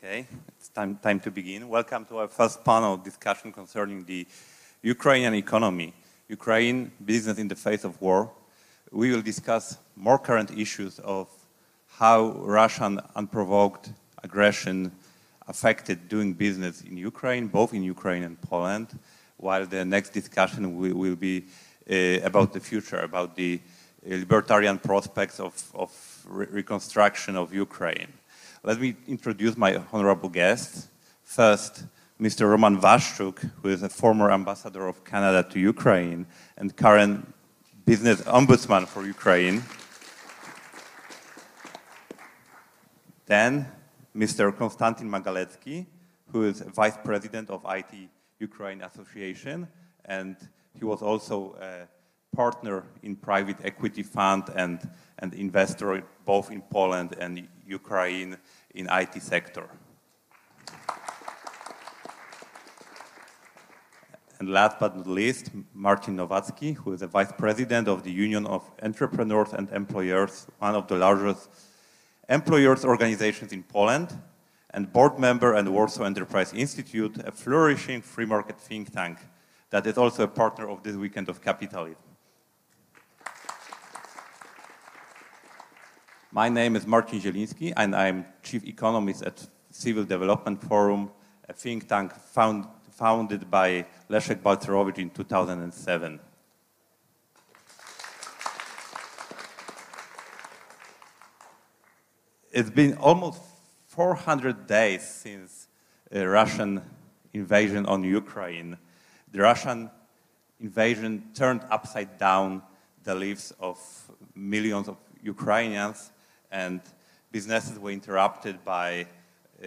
Okay, it's time, time to begin. Welcome to our first panel discussion concerning the Ukrainian economy, Ukraine business in the face of war. We will discuss more current issues of how Russian unprovoked aggression affected doing business in Ukraine, both in Ukraine and Poland, while the next discussion will, will be uh, about the future, about the libertarian prospects of, of re reconstruction of Ukraine. Let me introduce my honorable guests. First, Mr. Roman Waszczuk, who is a former ambassador of Canada to Ukraine and current business ombudsman for Ukraine. Then, Mr. Konstantin Magaletskyi, who is vice president of IT Ukraine Association, and he was also a partner in private equity fund and, and investor both in Poland and Ukraine in IT sector. And last but not least, Marcin Nowacki, who is the Vice President of the Union of Entrepreneurs and Employers, one of the largest employers organizations in Poland, and board member and Warsaw Enterprise Institute, a flourishing free market think tank that is also a partner of this weekend of capitalism. My name is Marcin Zieliński, and I'm chief economist at Civil Development Forum, a think tank found, founded by Leszek Balcerowicz in 2007. It's been almost 400 days since the Russian invasion on Ukraine. The Russian invasion turned upside down the lives of millions of Ukrainians and businesses were interrupted by, uh,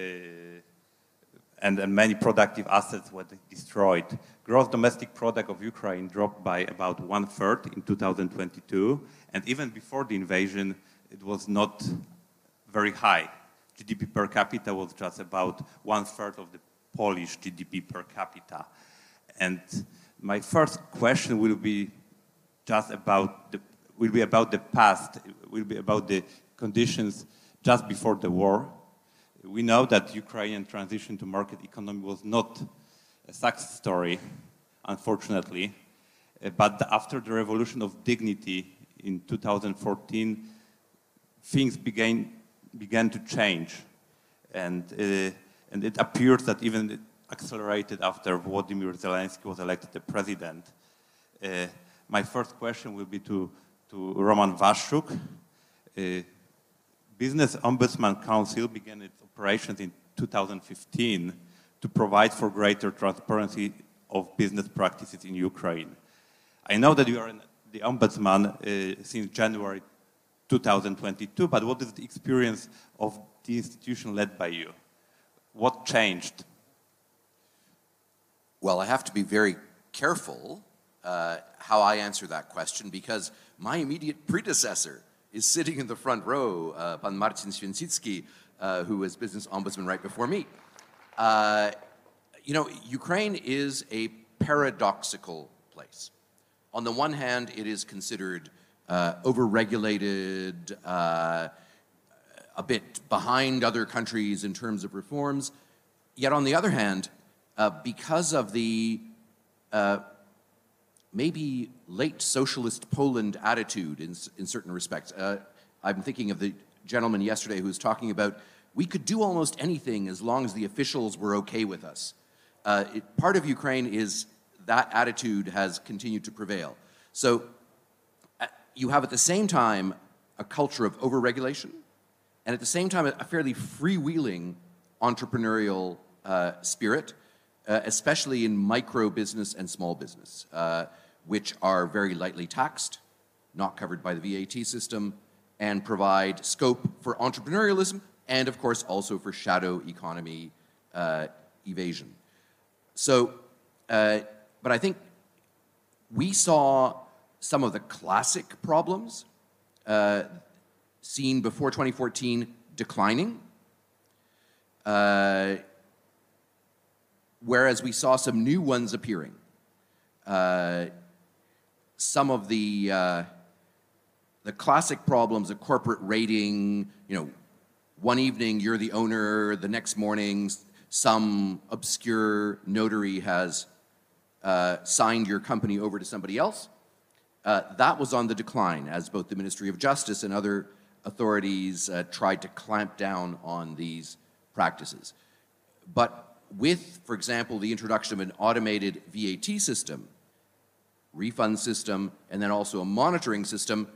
and, and many productive assets were destroyed. Gross domestic product of Ukraine dropped by about one third in 2022, and even before the invasion, it was not very high. GDP per capita was just about one third of the Polish GDP per capita. And my first question will be just about the will be about the past, will be about the conditions just before the war. We know that Ukrainian transition to market economy was not a success story, unfortunately, uh, but after the revolution of dignity in 2014, things began, began to change. And, uh, and it appears that even accelerated after Volodymyr Zelensky was elected the president. Uh, my first question will be to, to Roman Waszczuk. Uh, Business Ombudsman Council began its operations in 2015 to provide for greater transparency of business practices in Ukraine. I know that you are the Ombudsman uh, since January 2022, but what is the experience of the institution led by you? What changed? Well, I have to be very careful uh, how I answer that question because my immediate predecessor is sitting in the front row, uh, Pan Marcin Święcicki, uh, who was business ombudsman right before me. Uh, you know, Ukraine is a paradoxical place. On the one hand, it is considered uh, overregulated, uh, a bit behind other countries in terms of reforms. Yet on the other hand, uh, because of the uh, maybe late socialist Poland attitude in, in certain respects. Uh, I'm thinking of the gentleman yesterday who was talking about we could do almost anything as long as the officials were okay with us. Uh, it, part of Ukraine is that attitude has continued to prevail. So uh, you have at the same time a culture of overregulation and at the same time a fairly freewheeling entrepreneurial uh, spirit, uh, especially in micro business and small business. Which are very lightly taxed, not covered by the VAT system, and provide scope for entrepreneurialism and, of course, also for shadow economy uh, evasion. So, uh, but I think we saw some of the classic problems uh, seen before 2014 declining, uh, whereas we saw some new ones appearing. Uh, some of the, uh, the classic problems of corporate raiding. You know, one evening you're the owner, the next morning some obscure notary has uh, signed your company over to somebody else. Uh, that was on the decline as both the Ministry of Justice and other authorities uh, tried to clamp down on these practices. But with, for example, the introduction of an automated VAT system, refund system, and then also a monitoring system,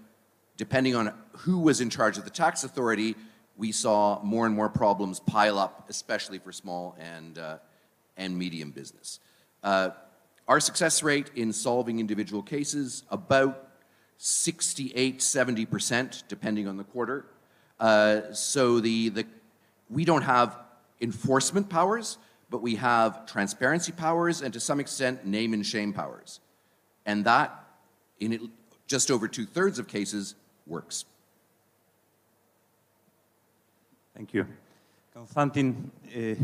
depending on who was in charge of the tax authority, we saw more and more problems pile up, especially for small and, uh, and medium business. Uh, our success rate in solving individual cases, about 68, 70%, depending on the quarter. Uh, so the, the, we don't have enforcement powers, but we have transparency powers and to some extent name and shame powers. And that, in it, just over two thirds of cases, works. Thank you. Konstantin, uh,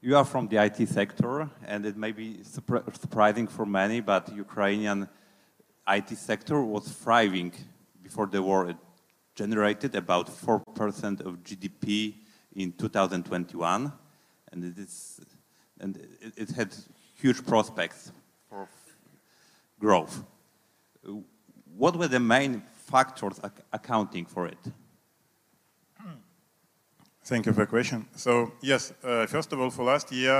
you are from the IT sector, and it may be surprising for many, but Ukrainian IT sector was thriving before the war. It generated about 4% of GDP in 2021, and it, is, and it, it had huge prospects for growth. What were the main factors ac accounting for it? Thank you for the question. So yes, uh, first of all, for last year,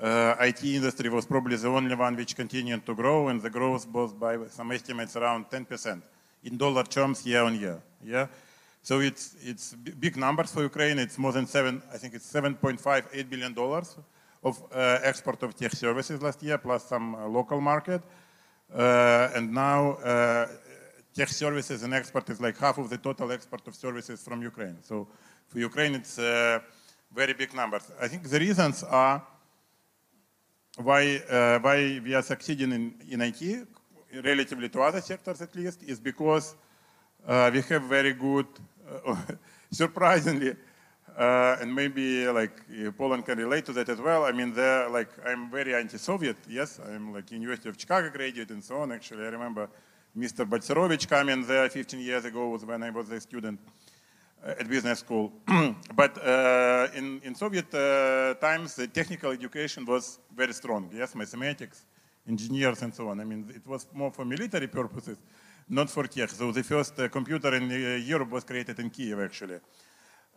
uh, IT industry was probably the only one which continued to grow, and the growth was by some estimates around 10% in dollar terms year on year. Yeah, so it's it's big numbers for Ukraine. It's more than seven. I think it's 7.5, 8 billion dollars of uh, export of tech services last year, plus some uh, local market, and now. Uh, tech services and export is like half of the total export of services from Ukraine. So for Ukraine, it's uh, very big numbers. I think the reasons are why, uh, why we are succeeding in, in IT, relatively to other sectors at least, is because uh, we have very good, uh, surprisingly, uh, and maybe like Poland can relate to that as well. I mean, they're like, I'm very anti-Soviet, yes, I'm like University of Chicago graduate and so on. Actually, I remember Mr. Balcerowicz coming there 15 years ago was when I was a student. Uh, at business school. but uh, in, in Soviet uh, times, the technical education was very strong. Yes, mathematics, engineers, and so on. I mean, it was more for military purposes, not for tech. So the first computer in Europe was created in Kiev, actually.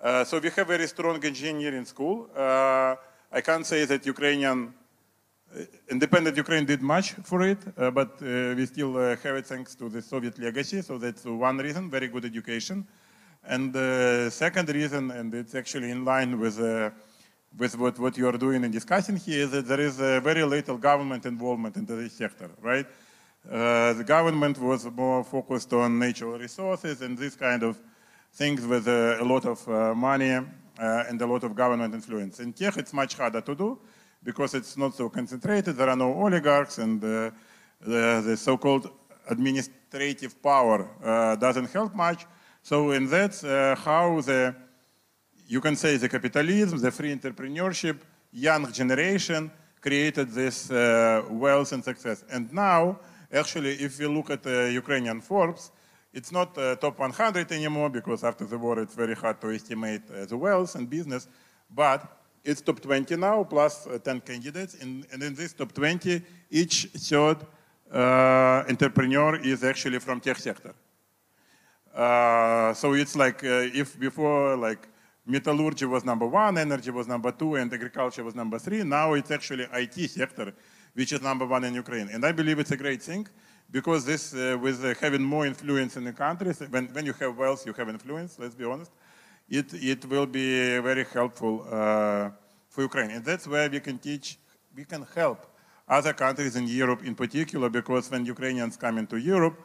Uh, so we have very strong engineering school. Uh, I can't say that Ukrainian, uh, independent Ukraine did much for it, but we still have it thanks to the Soviet legacy. So that's one reason, very good education. And the second reason, and it's actually in line with, uh, with what, what you are doing and discussing here, is that there is a very little government involvement in this sector, right? Uh, the government was more focused on natural resources and this kind of things with uh, a lot of uh, money uh, and a lot of government influence. In tech, it's much harder to do because it's not so concentrated. There are no oligarchs and uh, the, the so-called administrative power doesn't help much. So in that, uh, how the, you can say the capitalism, the free entrepreneurship, young generation created this uh, wealth and success. And now, actually, if we look at the Ukrainian Forbes, it's not uh, top 100 anymore because after the war it's very hard to estimate uh, the wealth and business, but it's top 20 now plus uh, 10 candidates. And, and, in this top 20, each third uh, entrepreneur is actually from tech sector. Uh, so it's like uh, if before like metallurgy was number one, energy was number two, and agriculture was number three, now it's actually IT sector, which is number one in Ukraine. And I believe it's a great thing because this, uh, with uh, having more influence in the countries, when, when you have wealth, you have influence, let's be honest, it, it will be very helpful uh, for Ukraine. And that's where we can teach, we can help other countries in Europe in particular, because when Ukrainians come into Europe,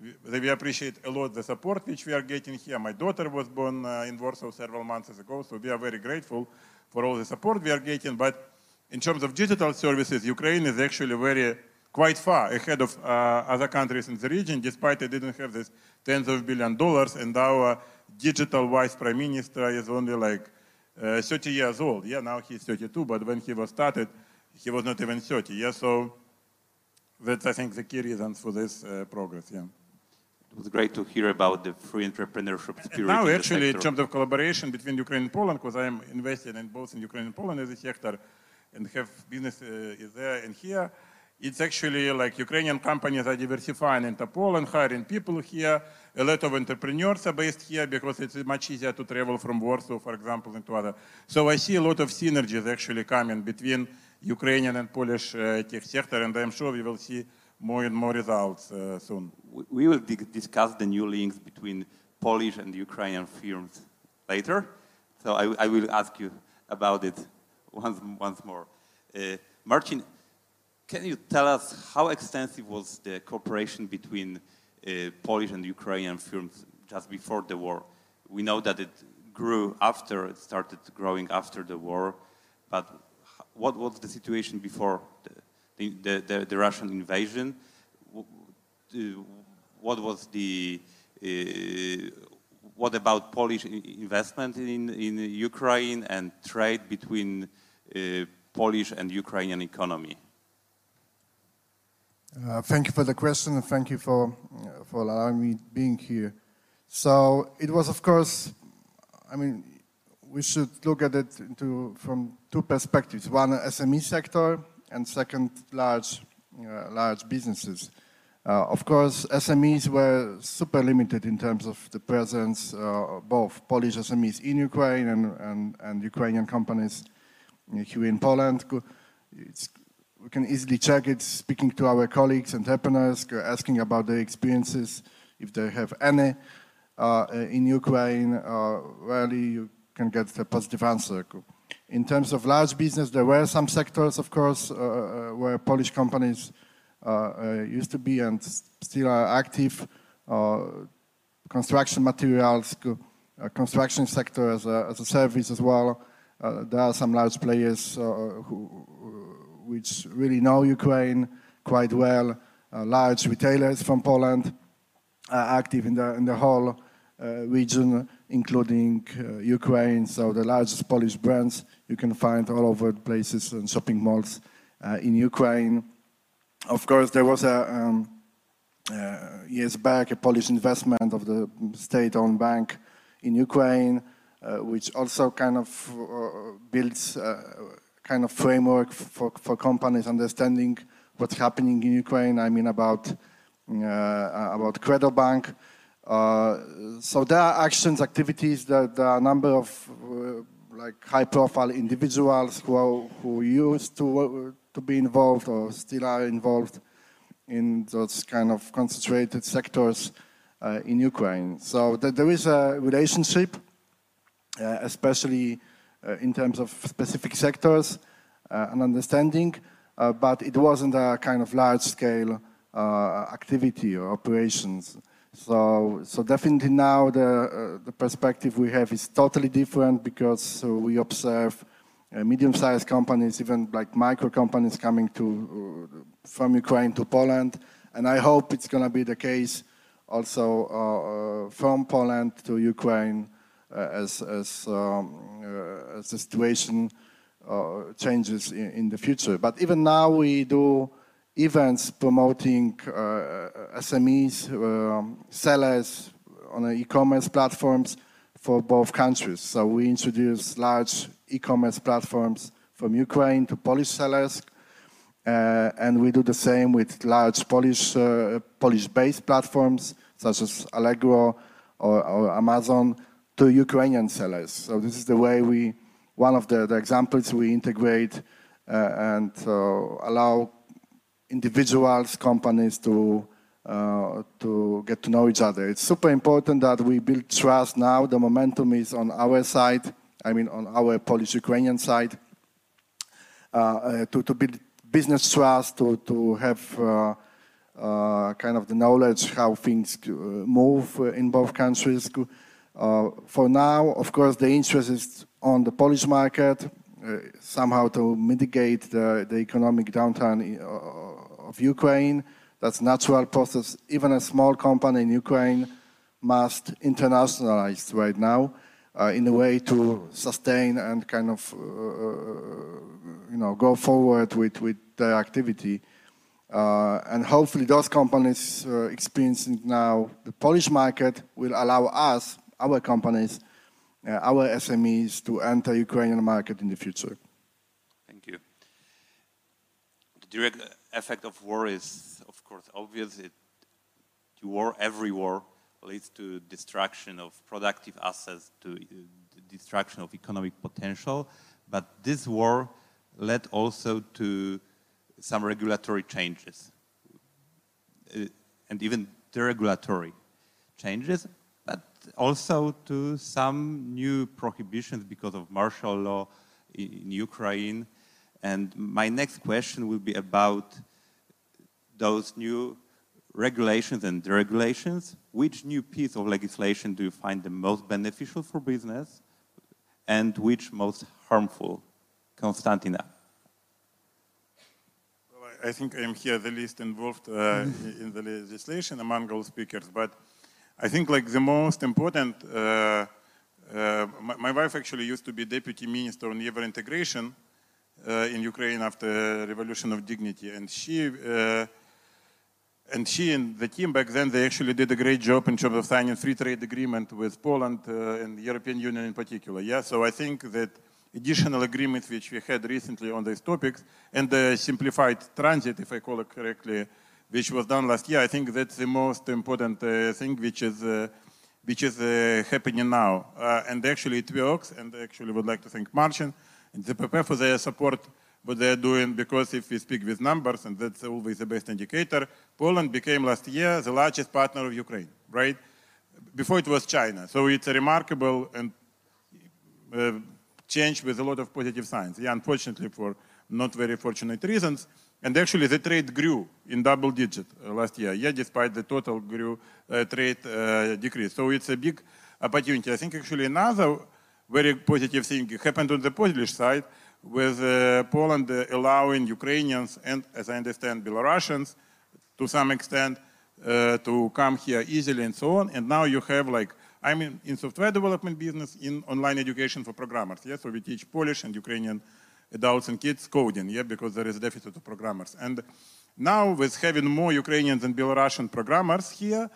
we, we appreciate a lot the support which we are getting here. My daughter was born uh, in Warsaw several months ago, so we are very grateful for all the support we are getting. But in terms of digital services, Ukraine is actually very quite far ahead of uh, other countries in the region, despite it didn't have this tens of billion dollars, and our digital vice prime minister is only like uh, 30 years old. Yeah, now he's 32, but when he was started, he was not even 30. Yeah, so that's, I think, the key reasons for this uh, progress, yeah. it was great to hear about the free entrepreneurship spirit. Now, in actually, in terms of collaboration between Ukraine and Poland, because I am invested in both in Ukraine and Poland as a sector, and have business uh, is there and here. It's actually like Ukrainian companies are diversifying into Poland, hiring people here. A lot of entrepreneurs are based here because it's much easier to travel from Warsaw, for example, into other. So I see a lot of synergies actually coming between Ukrainian and Polish uh, tech sector, and I'm sure we will see more and more results uh, soon. We- will discuss the new links between Polish and Ukrainian firms later. So I, I will ask you about it once, once more. Uh, Marcin, can you tell us how extensive was the cooperation between uh, Polish and Ukrainian firms just before the war? We know that it grew after, it started growing after the war, but what was the situation before the, the, the, the Russian invasion? What was the uh, what about Polish investment in, in Ukraine and trade between uh, Polish and Ukrainian economy? Uh, thank you for the question and thank you for, uh, for allowing me being here. So it was, of course, I mean, we should look at it into, from two perspectives. One, SME sector, and second, large, uh, large businesses. Uh, of course, SMEs were super limited in terms of the presence, uh, both Polish SMEs in Ukraine and, and, and Ukrainian companies here in Poland. It's we can easily check it speaking to our colleagues, entrepreneurs, uh, asking about their experiences, if they have any uh, in Ukraine, uh, really you can get a positive answer. In terms of large business, there were some sectors, of course, uh, uh, where Polish companies uh, uh, used to be and still are active. Uh, construction materials, uh, construction sector as a, as a service as well. Uh, there are some large players uh, who, which really know Ukraine quite well. Uh, large retailers from Poland are active in the, in the whole uh, region, including uh, Ukraine. So the largest Polish brands you can find all over places and shopping malls uh, in Ukraine. Of course, there was a um, uh, years back a Polish investment of the state-owned bank in Ukraine, uh, which also kind of uh, builds kind of framework for, for companies understanding what's happening in Ukraine. I mean about uh, about Kredobank. Uh, so there are actions, activities. There, there are a number of uh, like high-profile individuals who are, who used to uh, to be involved or still are involved in those kind of concentrated sectors uh, in Ukraine. So th- there is a relationship, uh, especially in terms of specific sectors uh, and understanding, uh, but it wasn't a kind of large-scale uh, activity or operations. So, so definitely now the, uh, the perspective we have is totally different because uh, we observe uh, medium-sized companies, even like micro companies coming to uh, from Ukraine to Poland, and I hope it's going to be the case also uh, uh, from Poland to Ukraine uh, as as, um, uh, as the situation uh, changes in, in the future. But even now we do events promoting uh, SMEs, um, sellers on e-commerce platforms for both countries. So we introduce large e-commerce platforms from Ukraine to Polish sellers, uh, and we do the same with large Polish uh, Polish-based platforms such as Allegro or, or Amazon to Ukrainian sellers. So this is the way we, one of the, the examples we integrate uh, and uh, allow individuals, companies to uh, to get to know each other. It's super important that we build trust now. The momentum is on our side. I mean, on our Polish-Ukrainian side, uh, uh, to, to build business trust, to to have uh, kind of the knowledge how things move in both countries. Uh, for now, of course, the interest is on the Polish market, uh, somehow to mitigate the, the economic downturn uh, of Ukraine. That's natural process. Even a small company in Ukraine must internationalize right now uh, in a way to sustain and kind of, uh, you know, go forward with, with their activity. Uh, and hopefully those companies experiencing now the Polish market will allow us, our companies, uh, our SMEs to enter Ukrainian market in the future. Thank you. The direct effect of war is, of course, obvious. It, war, every war leads to destruction of productive assets, to uh, destruction of economic potential. But this war led also to some regulatory changes uh, and even deregulatory changes, also to some new prohibitions because of martial law in, in Ukraine. And my next question will be about those new regulations and deregulations. Which new piece of legislation do you find the most beneficial for business and which most harmful? Konstantin. Well, I think I'm here the least involved uh, in the legislation among all speakers, but I think like the most important, uh, uh, my, my, wife actually used to be deputy minister on Euro integration uh, in Ukraine after Revolution of Dignity, and she uh, and she and the team back then, they actually did a great job in terms of signing free trade agreement with Poland uh, and the European Union in particular. Yeah, so I think that additional agreements which we had recently on these topics and the simplified transit, if I call it correctly, which was done last year, I think that's the most important uh, thing which is uh, which is uh, happening now. And actually it works, and actually would like to thank Martin and the PP for their support what they're doing, because if we speak with numbers, and that's always the best indicator, Poland became last year the largest partner of Ukraine, right? Before it was China. So it's a remarkable and uh, change with a lot of positive signs. Yeah, unfortunately for not very fortunate reasons. And actually the trade grew in double digit uh, last year. Yeah, despite the total grew uh, trade uh, decrease. So it's a big opportunity. I think actually another very positive thing happened on the Polish side with uh, Poland allowing Ukrainians and, as I understand, Belarusians to some extent uh, to come here easily and so on. And now you have like, I'm in, in, software development business, in online education for programmers. Yeah, so we teach Polish and Ukrainian adults and kids coding, yeah, because there is a deficit of programmers. And now with having more Ukrainians and Belarusian programmers here,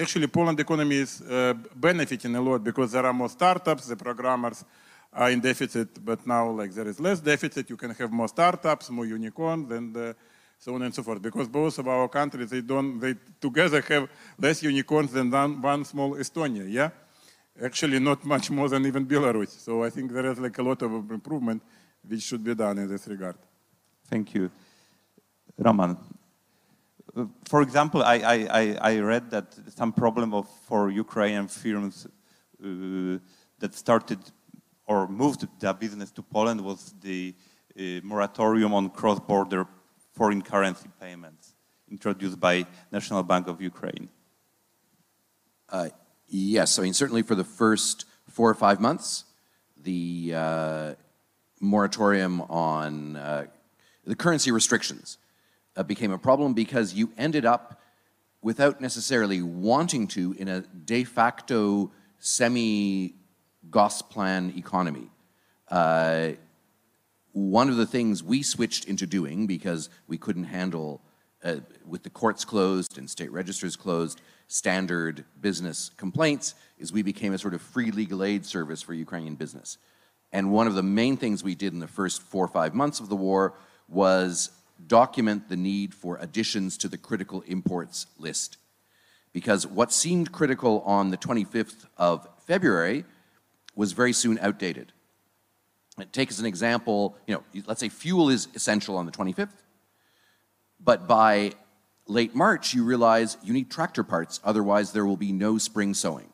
actually Poland economy is uh, benefiting a lot because there are more startups, the programmers are in deficit, but now like there is less deficit, you can have more startups, more unicorns, and uh, so on and so forth. Because both of our countries, they don't, they together have less unicorns than one, one small Estonia, yeah? Actually, not much more than even Belarus. So I think there is like a lot of improvement which should be done in this regard. Thank you. Roman, uh, for example, I, I, I read that some problem of, for Ukrainian firms uh, that started or moved their business to Poland was the uh, moratorium on cross-border foreign currency payments introduced by National Bank of Ukraine. Uh, yes, I mean, certainly for the first four or five months, the uh, moratorium on uh, the currency restrictions uh, became a problem because you ended up without necessarily wanting to in a de facto semi Gosplan economy. Uh, one of the things we switched into doing because we couldn't handle, uh, with the courts closed and state registers closed, standard business complaints, is we became a sort of free legal aid service for Ukrainian business. And one of the main things we did in the first four or five months of the war was document the need for additions to the critical imports list. Because what seemed critical on the 25th of February was very soon outdated. Take as an example, you know, let's say fuel is essential on the 25th, but by late March, you realize you need tractor parts, otherwise there will be no spring sowing.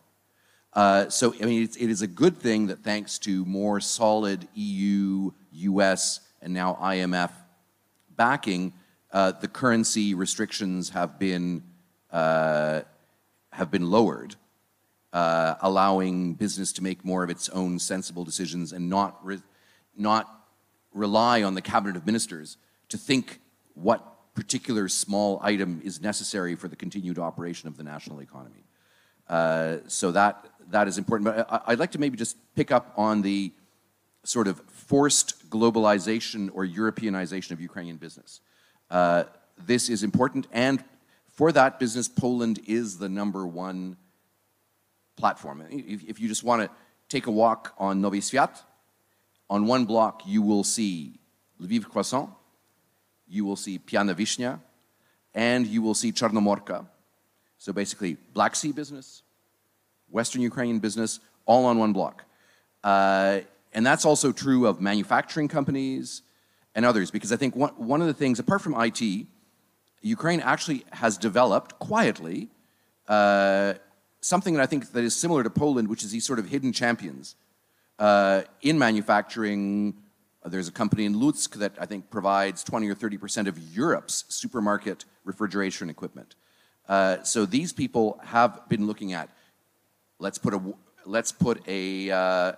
Uh, so, I mean, it is a good thing that thanks to more solid EU, US, and now IMF backing, uh, the currency restrictions have been, uh, have been lowered uh, allowing business to make more of its own sensible decisions and not, re not rely on the cabinet of ministers to think what particular small item is necessary for the continued operation of the national economy. Uh, so that, that is important. But I, I'd like to maybe just pick up on the sort of forced globalization or Europeanization of Ukrainian business. Uh, this is important. And for that business, Poland is the number one platform. If, if you just want to take a walk on Nowy Swiat, on one block you will see Lviv Croissant, you will see Piana Vishnya, and you will see Czarnomorka. So basically, Black Sea business, Western Ukrainian business, all on one block. Uh, and that's also true of manufacturing companies and others, because I think one, one of the things, apart from IT, Ukraine actually has developed quietly uh, something that I think that is similar to Poland, which is these sort of hidden champions uh, in manufacturing. There's a company in Lutsk that I think provides 20 or 30 percent of Europe's supermarket refrigeration equipment. Uh, so these people have been looking at let's put a let's put a uh,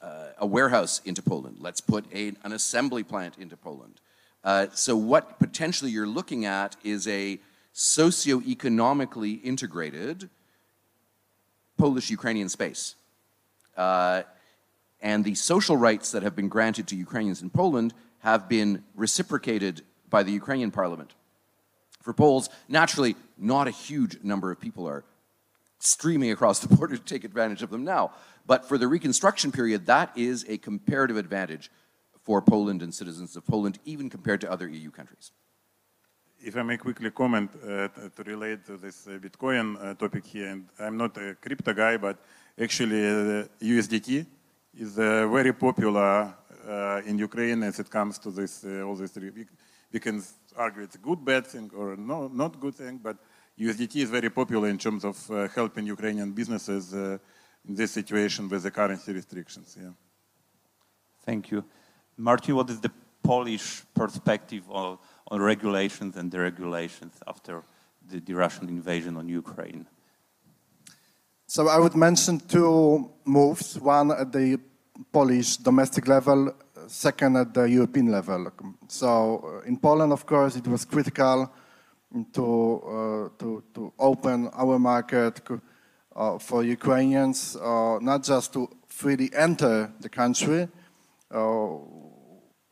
uh, a warehouse into Poland. Let's put a, an assembly plant into Poland. Uh, so what potentially you're looking at is a socio-economically integrated Polish-Ukrainian space. Uh, and the social rights that have been granted to Ukrainians in Poland have been reciprocated by the Ukrainian parliament. For Poles, naturally, not a huge number of people are streaming across the border to take advantage of them now. But for the reconstruction period, that is a comparative advantage for Poland and citizens of Poland, even compared to other EU countries. If I may quickly comment uh, to relate to this uh, Bitcoin uh, topic here, and I'm not a crypto guy, but actually USDT uh, is uh, very popular uh, in Ukraine as it comes to this all this. We, we can argue it's a good bad thing or no, not good thing, but USDT is very popular in terms of helping Ukrainian businesses in this situation with the currency restrictions. Yeah. Thank you. Marcin, what is the Polish perspective on, on regulations and deregulations after the, the Russian invasion on Ukraine? So I would mention two moves, one at the Polish domestic level, second at the European level. So uh, in Poland, of course, it was critical to, uh, to, to open our market uh, for Ukrainians, uh, not just to freely enter the country,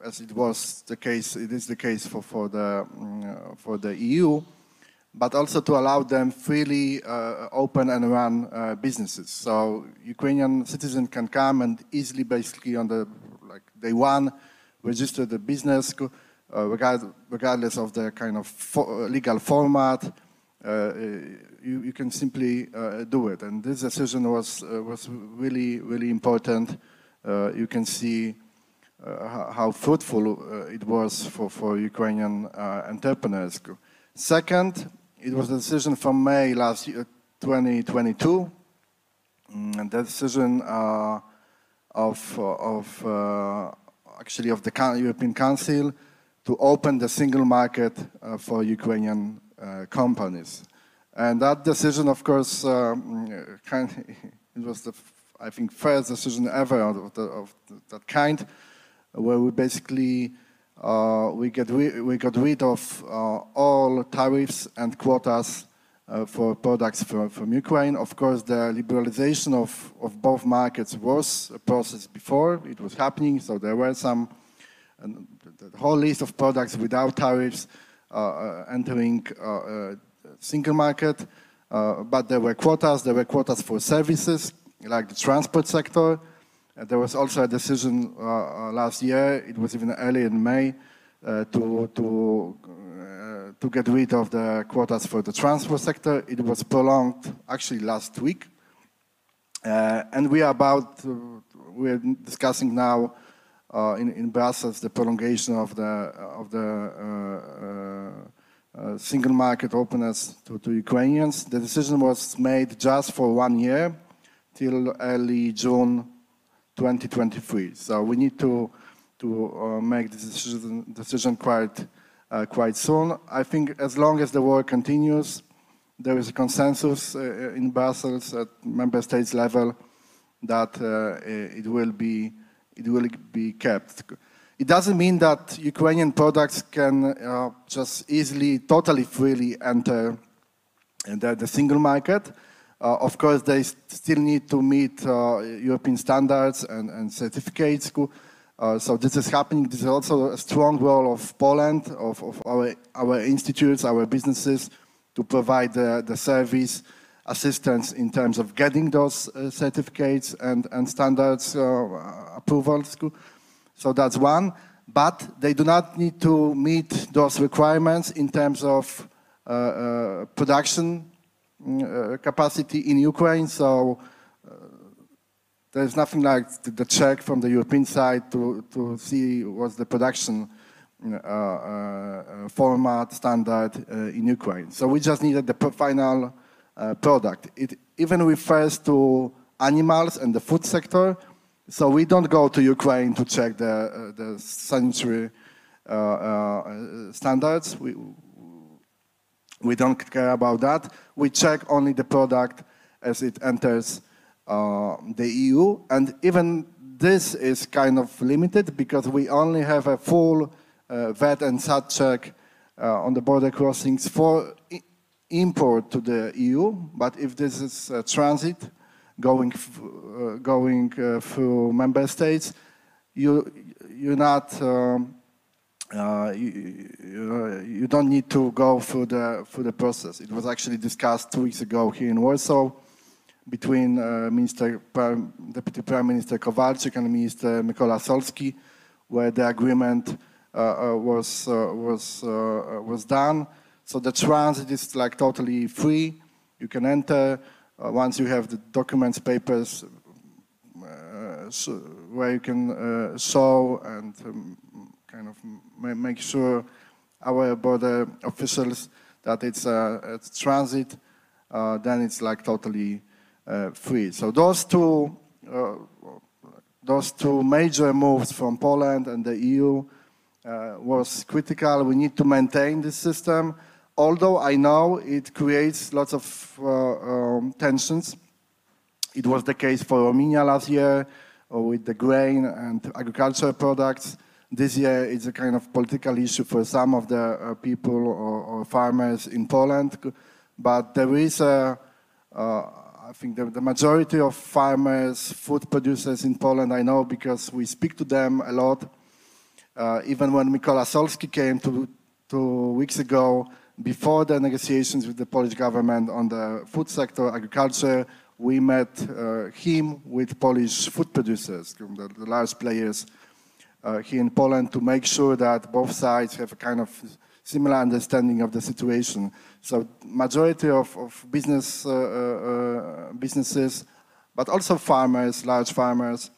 as it was the case, it is the case for, for, the, mm, for the EU, but also to allow them freely uh, open and run uh, businesses. So Ukrainian citizens can come and easily, basically on the like day one, register the business, regardless of the kind of for, legal format. Uh, you, you, can simply uh, do it. And this decision was, uh, was really, really important. you can see uh, how fruitful uh, it was for, for Ukrainian uh, entrepreneurs. Second, it was a decision from May last year, 2022, mm, and the decision of, of actually of the European Council to open the single market uh, for Ukrainian uh, companies. And that decision, of course, um, kind, it was the, I think, first decision ever of, the, of that kind where we basically uh, we, get we got rid of uh, all tariffs and quotas uh, for products from, from Ukraine. Of course, the liberalization of, of both markets was a process before. It was happening, so there were some, the whole list of products without tariffs uh, uh, entering uh, uh single market. Uh, but there were quotas. There were quotas for services, like the transport sector. Uh, there was also a decision last year, it was even early in May, to, to, to get rid of the quotas for the transport sector. It was prolonged actually last week. and we are about, we're discussing now in, in, Brussels the prolongation of the of the uh, uh, single market openness to, to, Ukrainians. The decision was made just for one year, till early June 2023. So we need to to uh, make this decision, decision quite uh, quite soon. I think as long as the war continues, there is a consensus uh, in Brussels at member states level that uh, it will be it will be kept. It doesn't mean that Ukrainian products can uh, just easily, totally freely enter the, the single market. Uh, of course, they still need to meet uh, European standards and, and certificates. Uh, so this is happening. This is also a strong role of Poland, of, of our, our institutes, our businesses, to provide the, the service assistance in terms of getting those uh, certificates and, and standards uh, approvals. So that's one. But they do not need to meet those requirements in terms of uh, production mm, capacity in Ukraine. So there's nothing like the check from the European side to, to see what's the production uh, uh, format standard uh, in Ukraine. So we just needed the final product. It even refers to animals and the food sector. So we don't go to Ukraine to check the, the sanitary standards. We, we don't care about that. We check only the product as it enters uh, the EU. And even this is kind of limited because we only have a full uh, VAT and SAT check uh, on the border crossings for import to the EU. But if this is transit going, uh, going uh, through member states, you, you're not, um, uh, you, you, don't need to go through the, through the process. It was actually discussed two weeks ago here in Warsaw between uh, Minister, Prime, Deputy Prime Minister Kowalczyk and Minister Mykola Solskyi, where the agreement uh, uh was, uh, was, uh, was done. So the transit is like totally free. You can enter once you have the documents, papers, so where you can show and um, kind of make sure our border officials that it's, it's transit, then it's like totally uh, free. So those two, uh, those two major moves from Poland and the EU uh, was critical. We need to maintain this system, although I know it creates lots of um, tensions. It was the case for Romania last year with the grain and agricultural products. This year it's a kind of political issue for some of the uh, people or, or, farmers in Poland. But there is a, uh, I think the, the, majority of farmers, food producers in Poland, I know because we speak to them a lot. Uh, even when Mykola Solskyi came two, two weeks ago, before the negotiations with the Polish government on the food sector, agriculture, we met uh, him with Polish food producers, the, the large players uh, here in Poland, to make sure that both sides have a kind of similar understanding of the situation. So majority of, of business, uh, uh, uh, businesses, but also farmers, large farmers,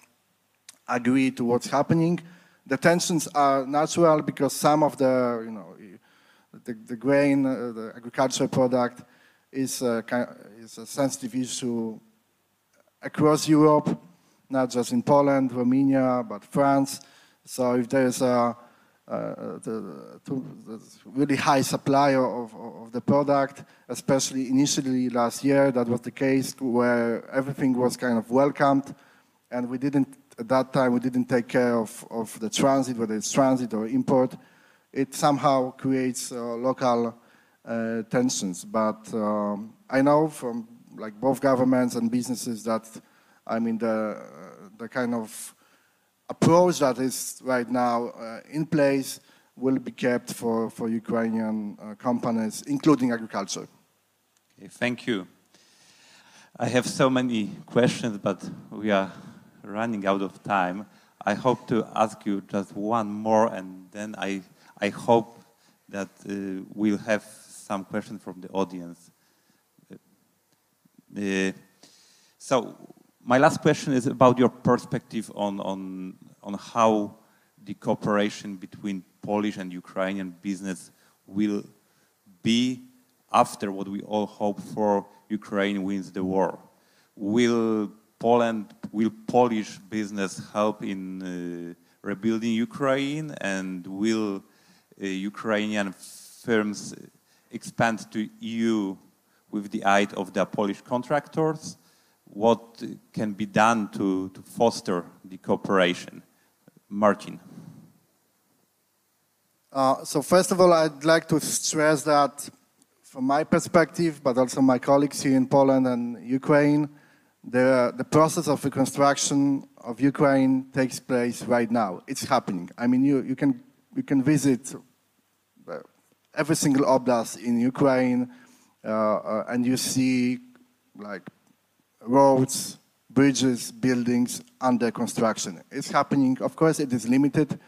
agree to what's happening. The tensions are natural because some of the, you know, the, the grain, uh, the agricultural product is a, is a sensitive issue across Europe, not just in Poland, Romania, but France. So if there's a uh, the, the, really high supply of, of, the product, especially initially last year. That was the case where everything was kind of welcomed, and we didn't at that time we didn't take care of, of the transit, whether it's transit or import. It somehow creates uh, local uh, tensions. But um, I know from like both governments and businesses that I mean the the kind of approach that is right now uh, in place will be kept for, for Ukrainian uh, companies, including agriculture. Okay, thank you. I have so many questions, but we are running out of time. I hope to ask you just one more, and then I, I hope that uh, we'll have some questions from the audience. Uh, so my last question is about your perspective on, on, on how the cooperation between Polish and Ukrainian business will be after what we all hope for, Ukraine wins the war. Will Poland, will Polish business help in uh, rebuilding Ukraine and will Ukrainian firms expand to EU with the aid of their Polish contractors? what can be done to, to foster the cooperation? Marcin. Uh, so first of all, I'd like to stress that from my perspective, but also my colleagues here in Poland and Ukraine, the, the process of reconstruction of Ukraine takes place right now. It's happening. I mean, you, you, can, you can visit uh, every single oblast in Ukraine uh, uh, and you see like roads, bridges, buildings under construction. It's happening. Of course, it is limited.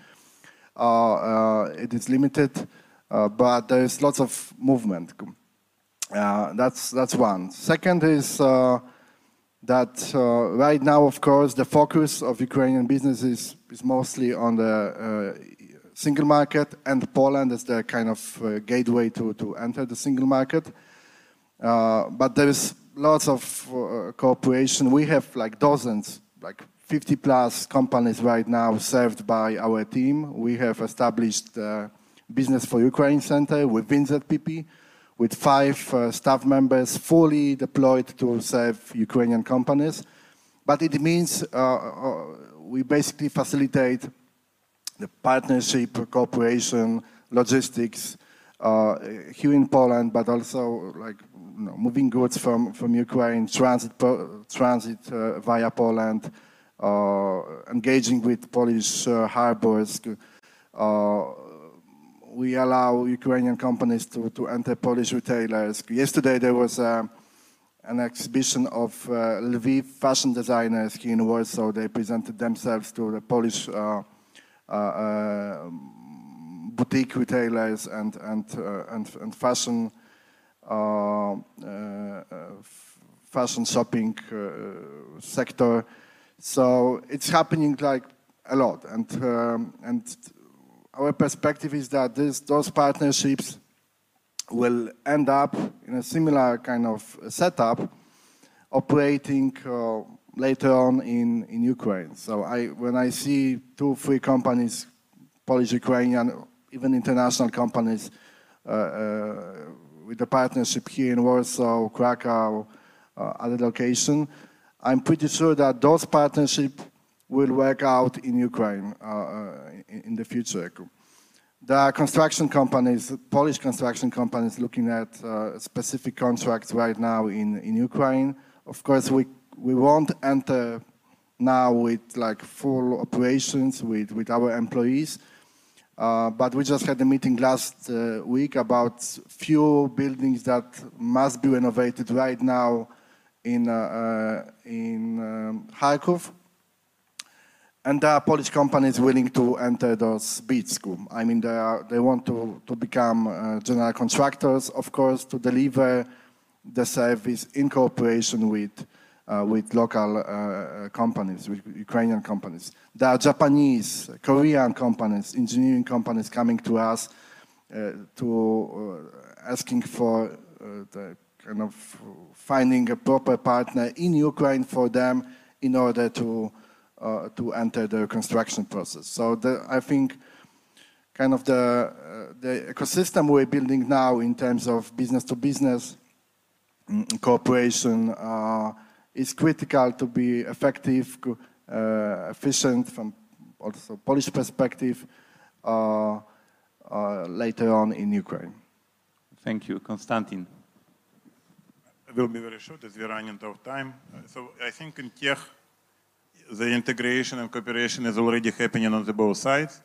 Uh, it is limited, but there is lots of movement. that's that's one. Second is that uh, right now, of course, the focus of Ukrainian businesses is mostly on the single market and Poland as the kind of uh, gateway to, to enter the single market. Uh, but there is lots of uh, cooperation. We have like dozens, like 50 plus companies right now served by our team. We have established Business for Ukraine Center within ZPP with five uh, staff members fully deployed to serve Ukrainian companies. But it means uh, uh, we basically facilitate the partnership, cooperation, logistics uh, here in Poland, but also like you know, moving goods from, from Ukraine, transit, transit uh, via Poland, uh, engaging with Polish harbors, we allow Ukrainian companies to, to enter Polish retailers. Yesterday there was uh, an exhibition of uh, Lviv fashion designers here in Warsaw. They presented themselves to the Polish uh, uh, uh boutique retailers and, and, uh, and, and fashion, fashion shopping sector. So it's happening like a lot. And, um, and our perspective is that this, those partnerships will end up in a similar kind of setup operating uh, later on in, in Ukraine. So I, when I see two, three companies, Polish, Ukrainian, even international companies, uh, uh, with a partnership here in Warsaw, Krakow, uh, other location, I'm pretty sure that those partnerships will work out in Ukraine uh, uh, in, in, the future. There are construction companies, Polish construction companies, looking at uh, specific contracts right now in, in Ukraine. Of course, we, we won't enter now with like full operations with, with our employees. Uh, but we just had a meeting last uh, week about few buildings that must be renovated right now in, uh, uh in um, and there are Polish companies willing to enter those bids. I mean, they, are, they want to, to become uh, general contractors, of course, to deliver the service in cooperation with, with local uh, companies, with Ukrainian companies. There are Japanese, Korean companies, engineering companies coming to us uh, to uh, asking for uh, the kind of finding a proper partner in Ukraine for them in order to uh, to enter the construction process. So the, I think kind of the, uh, the ecosystem we're building now in terms of business to business mm, cooperation uh, is critical to be effective, uh, efficient from also Polish perspective uh, uh, later on in Ukraine. Thank you. Konstantin. It will be very short as we're running out of time. so I think in tech, the integration and cooperation is already happening on the both sides.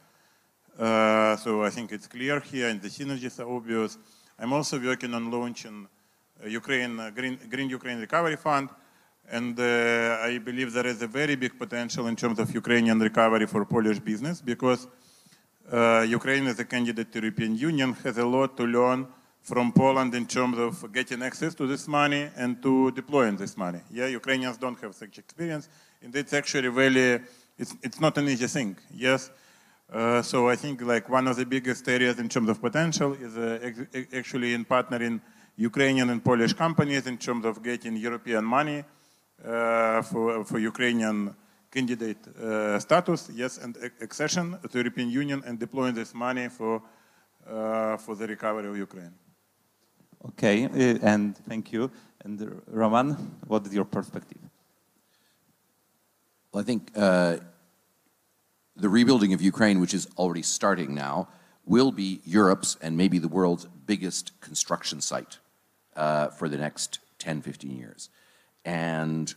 Uh, so I think it's clear here and the synergies are obvious. I'm also working on launching Ukraine uh, Green, Green Ukraine Recovery Fund. And uh, I believe there is a very big potential in terms of Ukrainian recovery for Polish business because uh, Ukraine as a candidate to European Union has a lot to learn from Poland in terms of getting access to this money and to deploying this money. Yeah, Ukrainians don't have such experience and it's actually really, it's, it's not an easy thing, yes? Uh, so I think like one of the biggest areas in terms of potential is uh, actually in partnering Ukrainian and Polish companies in terms of getting European money for, for Ukrainian candidate uh, status, yes, and accession to European Union and deploying this money for, uh, for the recovery of Ukraine. Okay, uh, and thank you. And Roman, what is your perspective? Well, I think uh, the rebuilding of Ukraine, which is already starting now, will be Europe's and maybe the world's biggest construction site uh, for the next 10, 15 years. And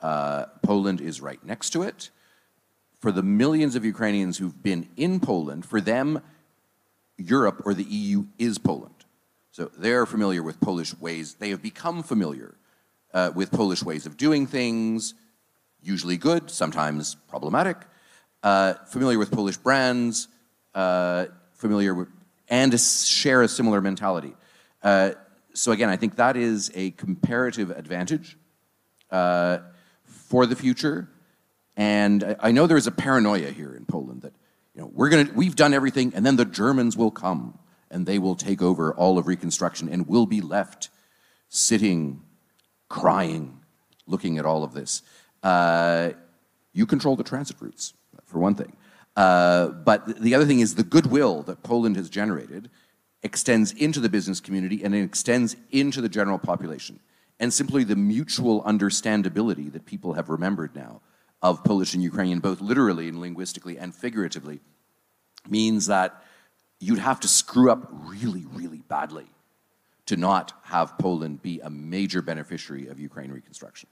uh, Poland is right next to it. For the millions of Ukrainians who've been in Poland, for them, Europe or the EU is Poland. So they're familiar with Polish ways, they have become familiar uh, with Polish ways of doing things, usually good, sometimes problematic, uh, familiar with Polish brands, uh, familiar with, and share a similar mentality. Uh, so again, I think that is a comparative advantage uh, for the future. And I, I know there is a paranoia here in Poland that you know we're gonna we've done everything, and then the Germans will come and they will take over all of Reconstruction, and we'll be left sitting, crying, looking at all of this. Uh, you control the transit routes, for one thing. Uh, but the other thing is the goodwill that Poland has generated extends into the business community and it extends into the general population. And simply the mutual understandability that people have remembered now of Polish and Ukrainian, both literally and linguistically and figuratively, means that you'd have to screw up really, really badly to not have Poland be a major beneficiary of Ukraine reconstruction.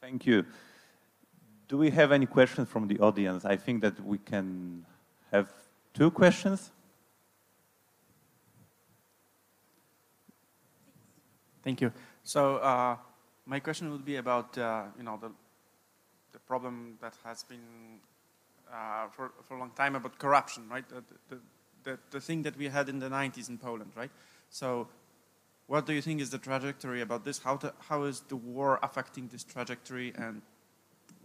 Thank you. Do we have any questions from the audience? I think that we can have two questions. Thank you. So uh, my question would be about uh, you know the the problem that has been uh, for for a long time about corruption, right? The, the, the, the thing that we had in the 90s in Poland, right? So what do you think is the trajectory about this? How, to, how is the war affecting this trajectory and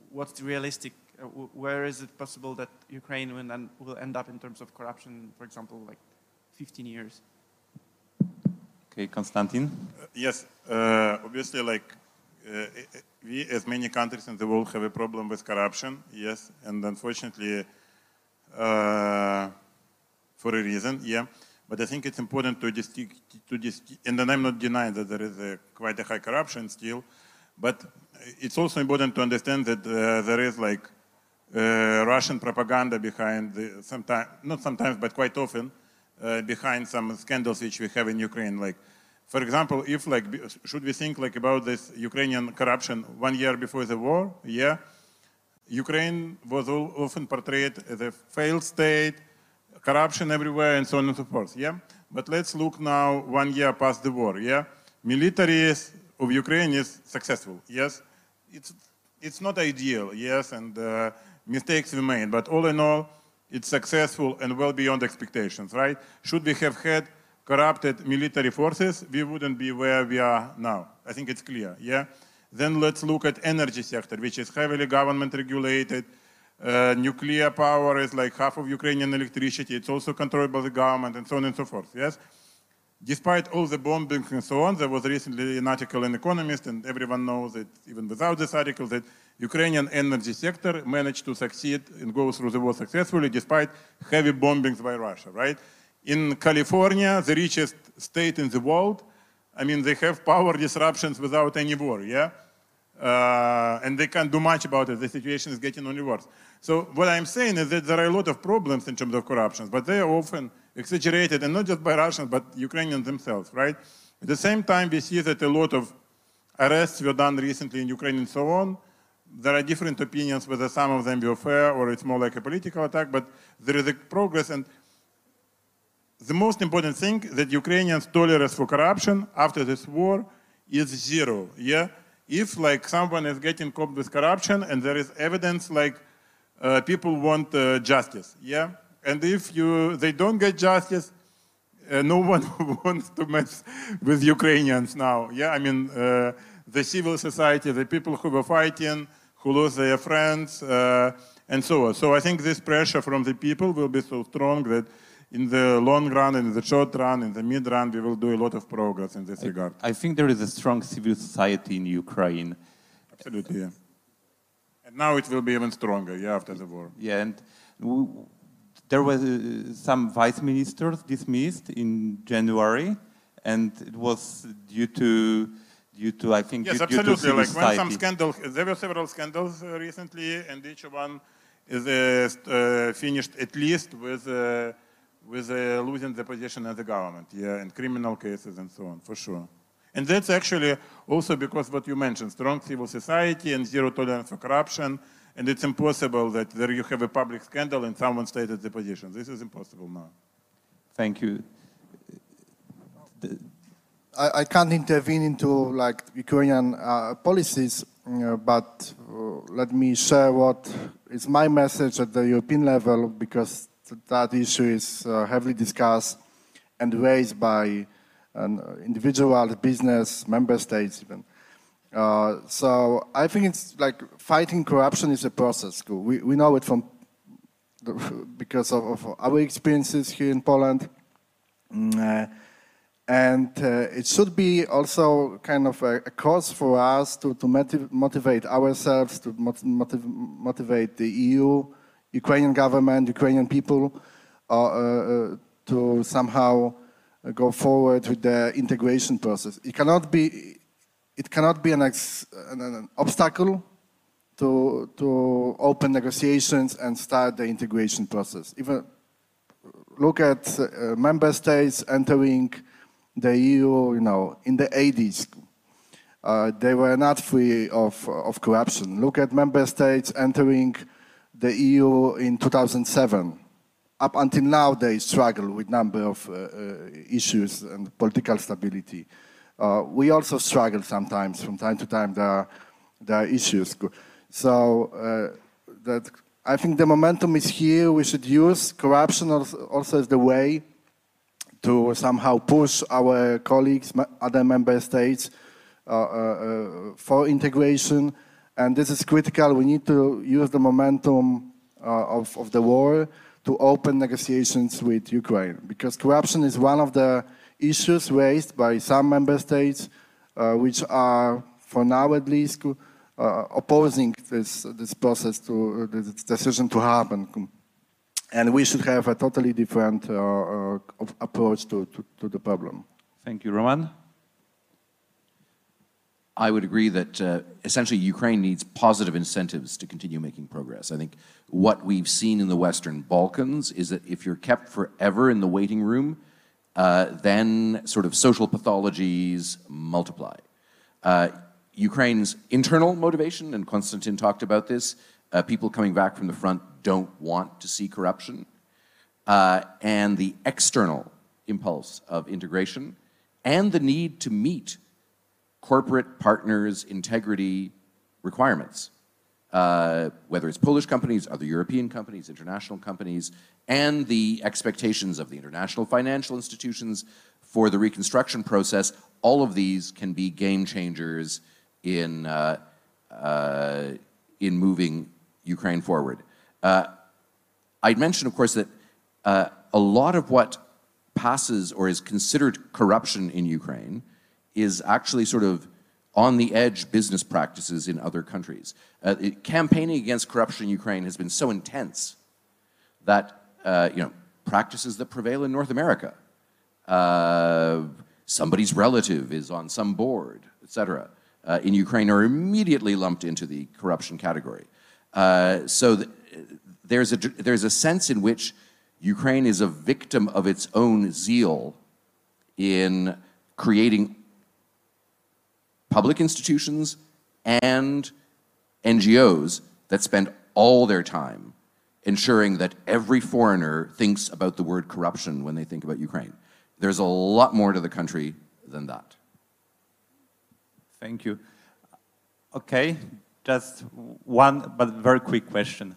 what's realistic? Uh, where is it possible that Ukraine will, will end up in terms of corruption, for example, like 15 years? Okay, Konstantin? Uh, yes, uh, obviously, like uh, we, as many countries in the world, have a problem with corruption, yes, and unfortunately, uh, for a reason, yeah. But I think it's important to distinct, to distinct, and I'm not denying that there is a quite a high corruption still, but it's also important to understand that uh, there is like uh, Russian propaganda behind, sometimes, not sometimes, but quite often, uh, behind some scandals which we have in Ukraine. Like, for example, if like, should we think like about this Ukrainian corruption one year before the war? Yeah, Ukraine was often portrayed as a failed state, corruption everywhere, and so on and so forth. Yeah, but let's look now one year past the war. Yeah, military of Ukraine is successful. Yes, it's it's not ideal. Yes, and uh, mistakes we made, but all in all, it's successful and well beyond expectations. Right? Should we have had corrupted military forces, we wouldn't be where we are now. I think it's clear. Yeah. Then let's look at energy sector, which is heavily government regulated uh, nuclear power is like half of Ukrainian electricity. It's also controlled by the government and so on and so forth. Yes. Despite all the bombings and so on, there was recently an article in Economist, and everyone knows that even without this article, that Ukrainian energy sector managed to succeed and go through the war successfully despite heavy bombings by Russia, right? In California, the richest state in the world, I mean, they have power disruptions without any war, yeah? Uh, and they can't do much about it. The situation is getting only worse. So what I'm saying is that there are a lot of problems in terms of corruption, but they are often exaggerated, and not just by Russians, but Ukrainians themselves, right? At the same time, we see that a lot of arrests were done recently in Ukraine and so on. There are different opinions whether some of them were fair or it's more like a political attack, but there is a progress. And the most important thing that Ukrainians' tolerance for corruption after this war is zero. Yeah, if like someone is getting caught with corruption and there is evidence like uh, people want uh, justice, yeah? And if you, they don't get justice, uh, no one wants to mess with Ukrainians now, yeah? I mean, uh, the civil society, the people who were fighting, who lost their friends, uh, and so on. So I think this pressure from the people will be so strong that in the long run and in the short run, in the mid run, we will do a lot of progress in this I, regard. I think there is a strong civil society in Ukraine. Absolutely, yeah. And now it will be even stronger, yeah, after the war. Yeah, and there were uh, some vice ministers dismissed in January, and it was due to due to I think yes, due, absolutely. Due like society. when some scandal, there were several scandals uh, recently, and each one is uh, uh finished at least with uh, with uh, losing the position of the government, yeah, and criminal cases and so on, for sure. And that's actually also because what you mentioned, strong civil society and zero tolerance for corruption and it's impossible that there you have a public scandal and someone stated the position. This is impossible now. Thank you. I, I can't intervene into like Ukrainian uh, policies, uh, but uh, let me share what is my message at the European level because that issue is uh, heavily discussed and raised by an individual, business, member states even. Uh, so I think it's like fighting corruption is a process. We, we know it from the, because of, of, our experiences here in Poland. Mm, uh, and uh, it should be also kind of a, a cause for us to, to motiv motivate ourselves, to motiv motivate the EU, Ukrainian government, Ukrainian people, uh, uh, to somehow go forward with the integration process. It cannot be, it cannot be an, ex, an, an obstacle to, to open negotiations and start the integration process. Even look at uh, member states entering the EU, you know, in the 80s, uh, they were not free of, of corruption. Look at member states entering the EU in 2007. Up until now, they struggle with number of uh, uh, issues and political stability. Uh, we also struggle sometimes. From time to time, there are, there are issues. So uh, that I think the momentum is here. We should use corruption also, also as the way to somehow push our colleagues, other member states, uh, uh, uh, for integration. And this is critical. We need to use the momentum of, of the war to open negotiations with Ukraine because corruption is one of the issues raised by some member states uh, which are, for now at least, uh, opposing this, this process to uh, this decision to happen. And we should have a totally different uh, uh, approach to, to, to, the problem. Thank you, Roman. I would agree that uh, essentially Ukraine needs positive incentives to continue making progress. I think what we've seen in the Western Balkans is that if you're kept forever in the waiting room, uh, then sort of social pathologies multiply. Uh, Ukraine's internal motivation, and Konstantin talked about this, uh, people coming back from the front don't want to see corruption, uh, and the external impulse of integration, and the need to meet corporate partners' integrity requirements, uh, whether it's Polish companies, other European companies, international companies, and the expectations of the international financial institutions for the reconstruction process, all of these can be game changers in, uh, uh, in moving Ukraine forward. Uh, I'd mention, of course, that uh, a lot of what passes or is considered corruption in Ukraine is actually sort of on the edge business practices in other countries. Uh, it, campaigning against corruption in Ukraine has been so intense that uh, you know practices that prevail in North America, uh, somebody's relative is on some board, etc., uh, in Ukraine are immediately lumped into the corruption category. Uh, so there's, a, there's a sense in which Ukraine is a victim of its own zeal in creating public institutions and NGOs that spend all their time ensuring that every foreigner thinks about the word corruption when they think about Ukraine. There's a lot more to the country than that. Thank you. Okay, just one but very quick question.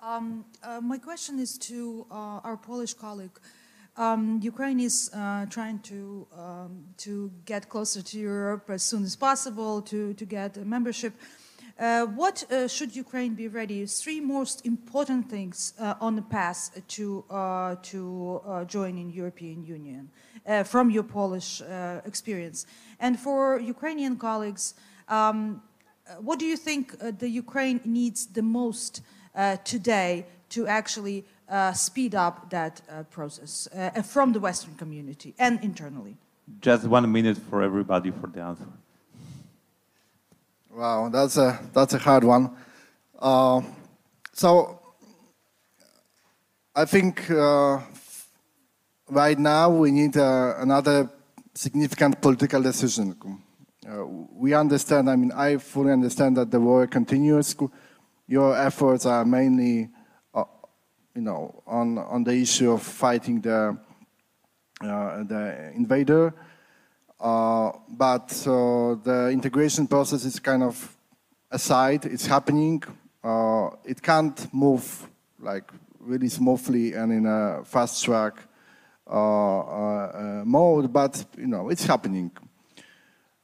Um, uh, my question is to uh, our Polish colleague. Um, Ukraine is uh, trying to um, to get closer to Europe as soon as possible to to get membership. Uh, what uh, should Ukraine be ready? Three most important things uh, on the path to to join in European Union from your Polish experience. And for Ukrainian colleagues, um, what do you think the Ukraine needs the most today to actually uh, speed up that uh, process uh, from the Western community and internally? Just one minute for everybody for the answer. Wow, that's a, that's a hard one. Uh, so I think uh, right now we need uh, another significant political decision. uh, we understand, I mean, I fully understand that the war continues. Your efforts are mainly, uh, you know, on, on the issue of fighting the, uh, the invader. Uh, but uh, the integration process is kind of aside, it's happening. Uh, it can't move like really smoothly and in a fast track mode, but you know, it's happening.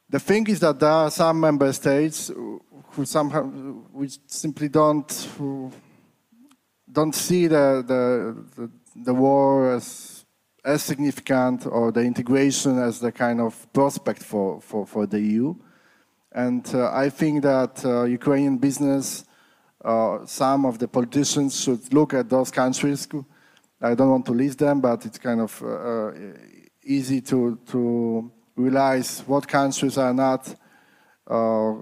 The thing is that there are some member states who somehow which simply don't don't see the, the, the, the war as, as significant or the integration as the kind of prospect for, for, for the EU. And uh, I think that uh, Ukrainian business, uh, some of the politicians should look at those countries. I don't want to list them, but it's kind of uh, uh, easy to, to realize what countries are not uh,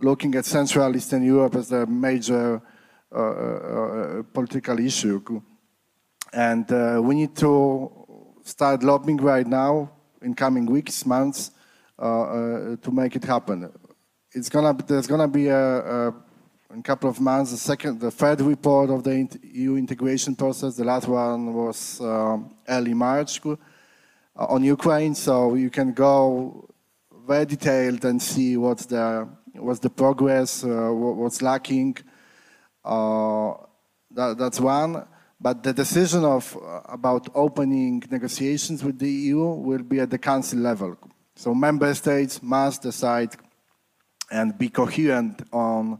looking at Central Eastern Europe as a major political issue. And uh, we need to start lobbying right now in coming weeks, months, uh, uh, to make it happen. It's gonna, there's gonna be a, a, in a couple of months, the second, the third report of the EU integration process. The last one was um, early March uh, on Ukraine, so you can go very detailed and see what's the what's the progress, uh, what's lacking. That, that's one. But the decision of about opening negotiations with the EU will be at the council level. So member states must decide and be coherent on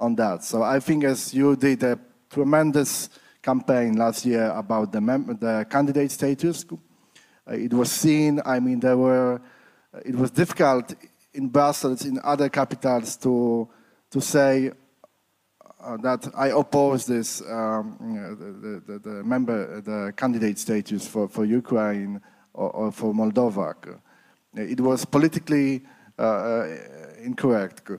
on that. So I think as you did a tremendous campaign last year about the, the candidate status, uh, it was seen, I mean, there were, uh, it was difficult in Brussels, in other capitals, to, to say uh, that I oppose this, um, the, the, the, member, the candidate status for, for Ukraine or, or for Moldova. It was politically uh, incorrect.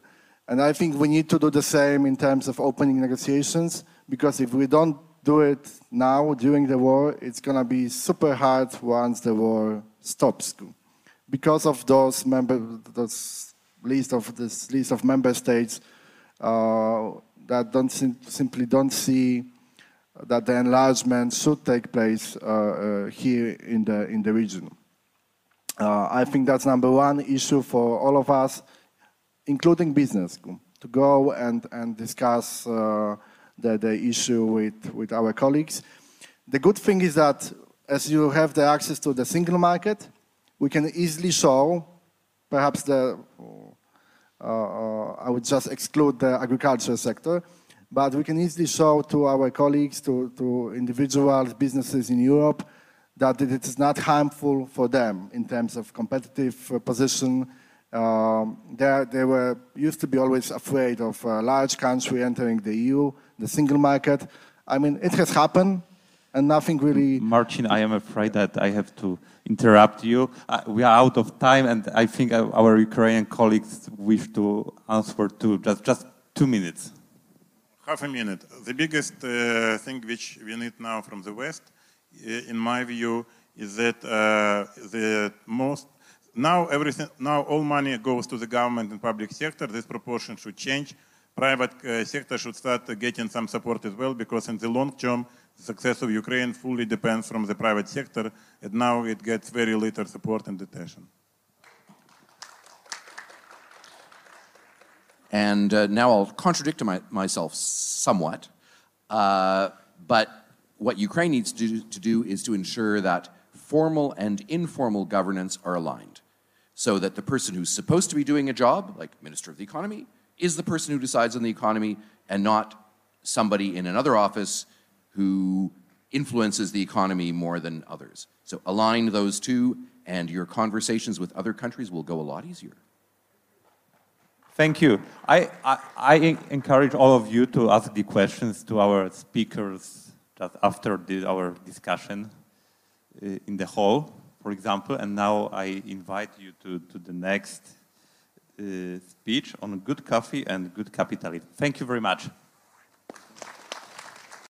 And I think we need to do the same in terms of opening negotiations, because if we don't do it now during the war, it's going to be super hard once the war stops. Because of those member, those list of this list of member states uh, that don't sim simply don't see that the enlargement should take place uh, uh, here in the in the region. Uh, I think that's number one issue for all of us, including business, to go and and discuss the, the issue with, with our colleagues. The good thing is that as you have the access to the single market, we can easily show, perhaps the, Uh, uh, I would just exclude the agriculture sector, but we can easily show to our colleagues, to, to individuals, businesses in Europe, that it is not harmful for them in terms of competitive uh, position, um, they, they were used to be always afraid of a large country entering the EU, the single market. I mean, it has happened, and nothing really. Marcin, I am afraid that I have to interrupt you. Uh, we are out of time, and I think our Ukrainian colleagues wish to answer to just just two minutes. Half a minute. The biggest uh, thing which we need now from the West, in my view, is that uh, the most now everything, now all money goes to the government and public sector. This proportion should change. Private uh, sector should start getting some support as well, because in the long term, the success of Ukraine fully depends from the private sector, and now it gets very little support and attention. And uh, now I'll contradict my, myself somewhat, uh, but what Ukraine needs to do, to do is to ensure that formal and informal governance are aligned so that the person who's supposed to be doing a job, like Minister of the Economy, is the person who decides on the economy and not somebody in another office who influences the economy more than others. So align those two and your conversations with other countries will go a lot easier. Thank you. I, I, I encourage all of you to ask the questions to our speakers just after the, our discussion uh, in the hall for example, and now I invite you to, to the next uh, speech on good coffee and good capitalism. Thank you very much.